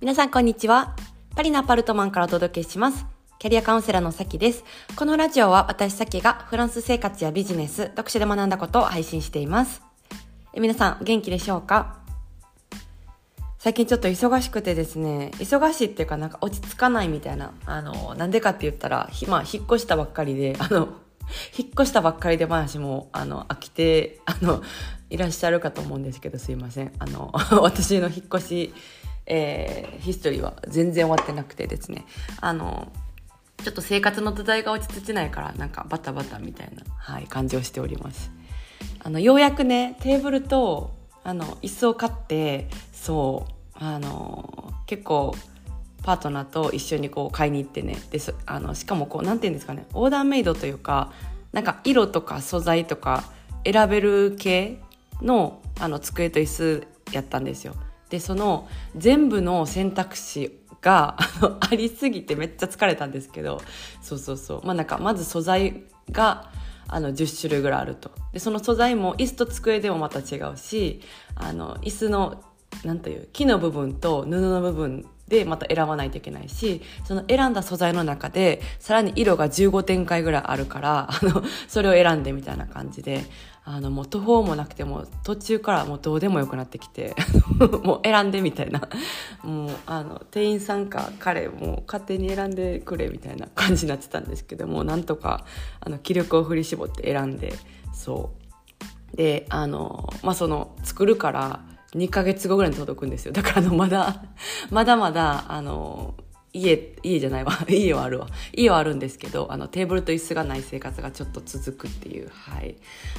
皆さんこんにちは。パリのアパルトマンからお届けします。キャリアカウンセラーのさきです。このラジオは私さきがフランス生活やビジネス、読書で学んだことを配信しています。え皆さん元気でしょうか？最近ちょっと忙しくてですね、忙しいっていうかなんか落ち着かないみたいな、あの、なんでかって言ったら、まあ、引っ越したばっかりで、あの、引っ越したばっかりで話も、あの、飽きて、あの、いらっしゃるかと思うんですけど、すいません。あの、私の引っ越し、えー、ヒストリーは全然終わってなくてですね、あの、ちょっと生活の土台が落ち着いないから、なんかバタバタみたいな、はい、感じをしております。あの、ようやくね、テーブルと、あの、椅子を買って、そう、あの、結構、パートナーと一緒にこう買いに行ってね。であのしかもこうなんて言うんですかねオーダーメイドというかなんか色とか素材とか選べる系のあの机と椅子やったんですよ。でその全部の選択肢が ありすぎてめっちゃ疲れたんですけど。そうそうそう。まあなんかまず素材があの10種類ぐらいあると。でその素材も椅子と机でもまた違うしあの椅子のなんという木の部分と布の部分でまた選ばないといけないしその選んだ素材の中でさらに色が15展開ぐらいあるからあのそれを選んでみたいな感じで。あのもう途方もなくても途中からもうどうでもよくなってきて もう選んでみたいな。もうあの店員さんか彼も勝手に選んでくれみたいな感じになってたんですけどもなんとかあの気力を振り絞って選んでそう。であのまあその作るから2ヶ月後ぐらいに届くんですよ。だからあのまだまだまだあの家家じゃないわ。家はあるわ。家はあるんですけどあのテーブルと椅子がない生活がちょっと続くっていうはい。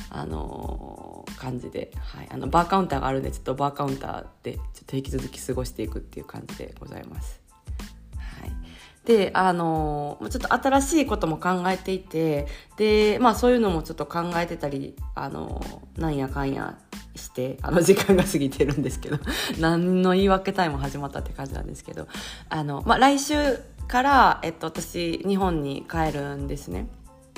あの感じで、はい、あのバーカウンターがあるんでちょっとバーカウンターでちょっと引き続き過ごしていくっていう感じでございます。はい。で、あのちょっと新しいことも考えていて、で、まあそういうのもちょっと考えてたり、あのなんやかんやして、あの 時間が過ぎてるんですけど、何の言い訳タイム始まったって感じなんですけど、あの、まあ来週から、えっと、私、日本に帰るんですね。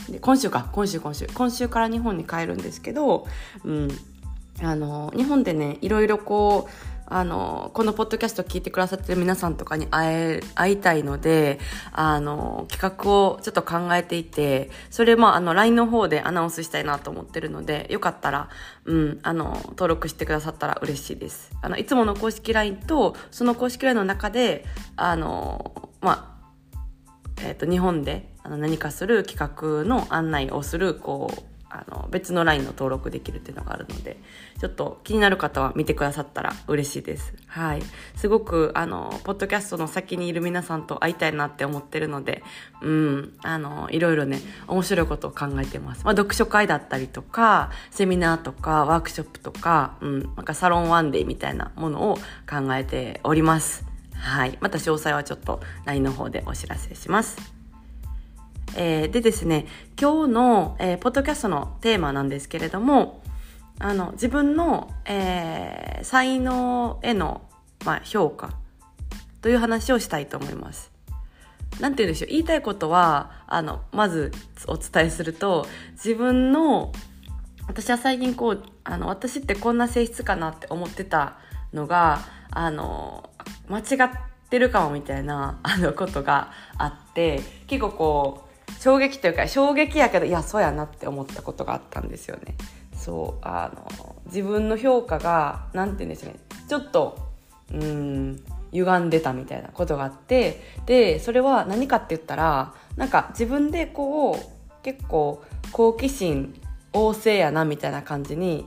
で、今週か、今週、今週。今週から日本に帰るんですけど、うん。あの、日本でね、いろいろこう、あの、このポッドキャスト聞いてくださってる皆さんとかに会え、会いたいので、あの、企画をちょっと考えていて、それもあの、LINE の方でアナウンスしたいなと思ってるので、よかったら、うん、あの、登録してくださったら嬉しいです。あの、いつもの公式 LINE と、その公式 LINE の中で、あの、まあ、えっ、と、日本であの何かする企画の案内をする、こう、あの別の LINE の登録できるっていうのがあるのでちょっと気になる方は見てくださったら嬉しいです。はい。すごくあのポッドキャストの先にいる皆さんと会いたいなって思ってるのでうん。あのいろいろね面白いことを考えてます、まあ、読書会だったりとかセミナーとかワークショップとか、うん、なんかサロンワンデーみたいなものを考えております。はい。また詳細はちょっと LINE の方でお知らせします。えー、でですね、今日の、えー、ポッドキャストのテーマなんですけれども、あの、自分の、えー、才能への、まあ、評価という話をしたいと思います。なんて言うんでしょう、言いたいことは、あの、まずお伝えすると、自分の、私は最近こう、あの、私ってこんな性質かなって思ってたのが、あの、間違ってるかもみたいな、あの、ことがあって、結構こう、衝撃というか衝撃やけどいやそうやなって思ったことがあったんですよね。そうあの自分の評価が何て言うんですね。ちょっとうん歪んでたみたいなことがあってでそれは何かって言ったらなんか自分でこう結構好奇心旺盛やなみたいな感じに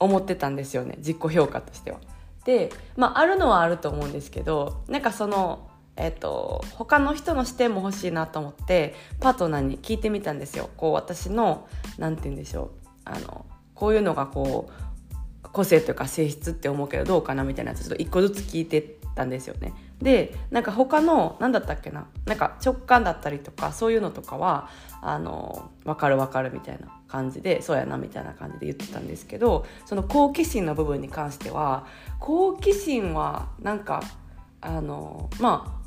思ってたんですよね。自己評価としては。でまああるのはあると思うんですけどなんかそのえっと、他の人の視点も欲しいなと思ってパートナーに聞いてみたんですよ。こう私のなんて言うんでしょうあのこういうのがこう個性というか性質って思うけどどうかなみたいなちょっと一個ずつ聞いてたんですよね。でなんか他の何だったっけななんか直感だったりとかそういうのとかはあの分かる分かるみたいな感じでそうやなみたいな感じで言ってたんですけどその好奇心の部分に関しては好奇心はなんかあのまあ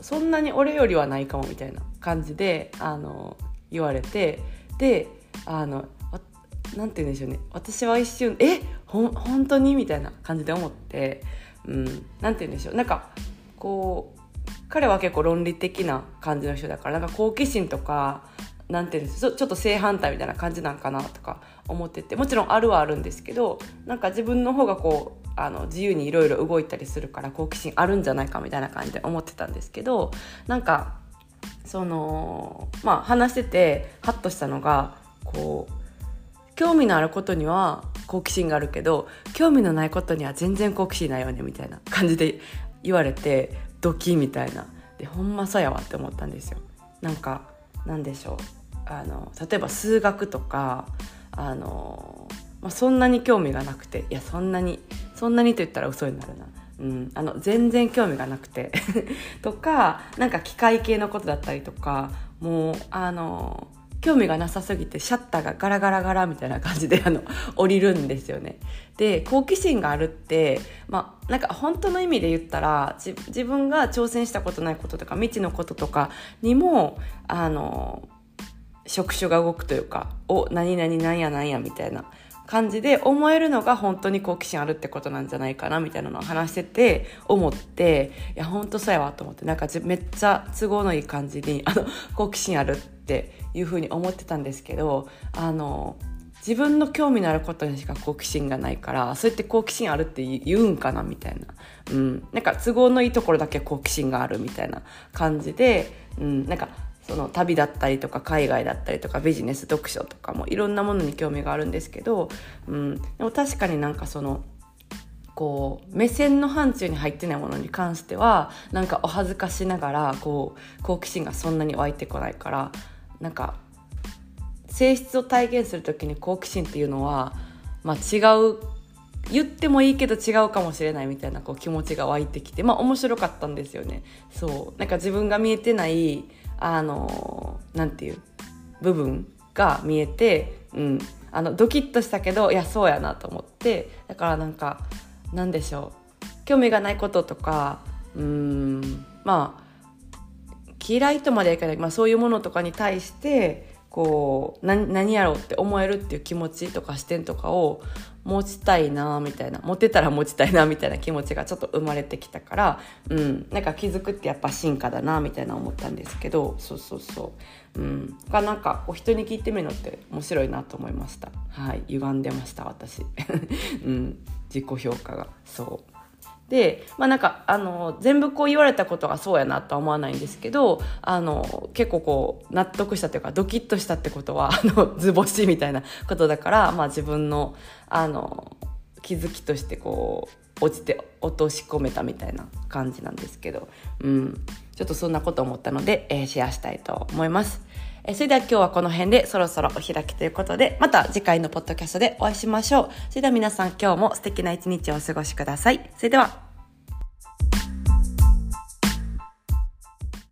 そんなに俺よりはないかもみたいな感じであの言われてであのなんて言うんでしょうね。私は一瞬えほ本当にみたいな感じで思って、うん、なんて言うんでしょう。なんかこう彼は結構論理的な感じの人だからなんか好奇心とかなんていうんですちょっと正反対みたいな感じなんかなとか思っててもちろんあるはあるんですけどなんか自分の方がこうあの自由にいろいろ動いたりするから好奇心あるんじゃないかみたいな感じで思ってたんですけどなんかそのまあ話しててハッとしたのがこう興味のあることには好奇心があるけど興味のないことには全然好奇心ないよねみたいな感じで言われてドキみたいなでほんまそうやわって思ったんですよ。なんかなんでしょうあの例えば数学とかあの、まあ、そんなに興味がなくていやそんなにそんなにと言ったら嘘になるな。うん、あの全然興味がなくて とかなんか機械系のことだったりとかもうあの興味がなさすぎてシャッターがガラガラガラみたいな感じで あの降りるんですよね。で好奇心があるってまあなんか本当の意味で言ったら自分が挑戦したことないこととか未知のこととかにもあの触手が動くというか「お何々なんやなんや」みたいな感じで思えるのが本当に好奇心あるってことなんじゃないかなみたいなのを話してて思っていや本当そうやわと思ってなんかめっちゃ都合のいい感じに あの好奇心あるっていうふうに思ってたんですけどあの自分の興味のあることにしか好奇心がないからそうやって好奇心あるって言うんかなみたいな、うん、なんか都合のいいところだけ好奇心があるみたいな感じで、うん、なんかその旅だったりとか海外だったりとかビジネス読書とかもいろんなものに興味があるんですけど、うん、でも確かになんかそのこう目線の範疇に入ってないものに関してはなんかお恥ずかしながらこう好奇心がそんなに湧いてこないからなんか性質を体現する時に好奇心っていうのは、まあ、違う言ってもいいけど違うかもしれないみたいなこう気持ちが湧いてきてまあ面白かったんですよね。そう。なんか自分が見えてないあのなんていう部分が見えて、うん、あのドキッとしたけどいやそうやなと思って。だからなんかなんでしょう。興味がないこととかうん。まあ嫌いとまではいかない、まあ、そういうものとかに対してこう何やろうって思えるっていう気持ちとか視点とかを持ちたいなみたいな持てたら持ちたいなみたいな気持ちがちょっと生まれてきたから、うん、なんか気づくってやっぱ進化だなみたいな思ったんですけどそうそう。そう、うん、がなんかお人に聞いてみるのって面白いなと思いました。はい。歪んでました私、うん、自己評価が。そう。で、まあなんか、あの、全部こう言われたことがそうやなとは思わないんですけど、あの、結構こう、納得したというか、ドキッとしたってことは、あの、図星みたいなことだから、まあ自分の、あの、気づきとしてこう、落ちて落とし込めたみたいな感じなんですけど、うん。ちょっとそんなこと思ったので、えー、シェアしたいと思います。えそれでは今日はこの辺でそろそろお開きということで、また次回のポッドキャストでお会いしましょう。それでは皆さん今日も素敵な一日をお過ごしください。それでは。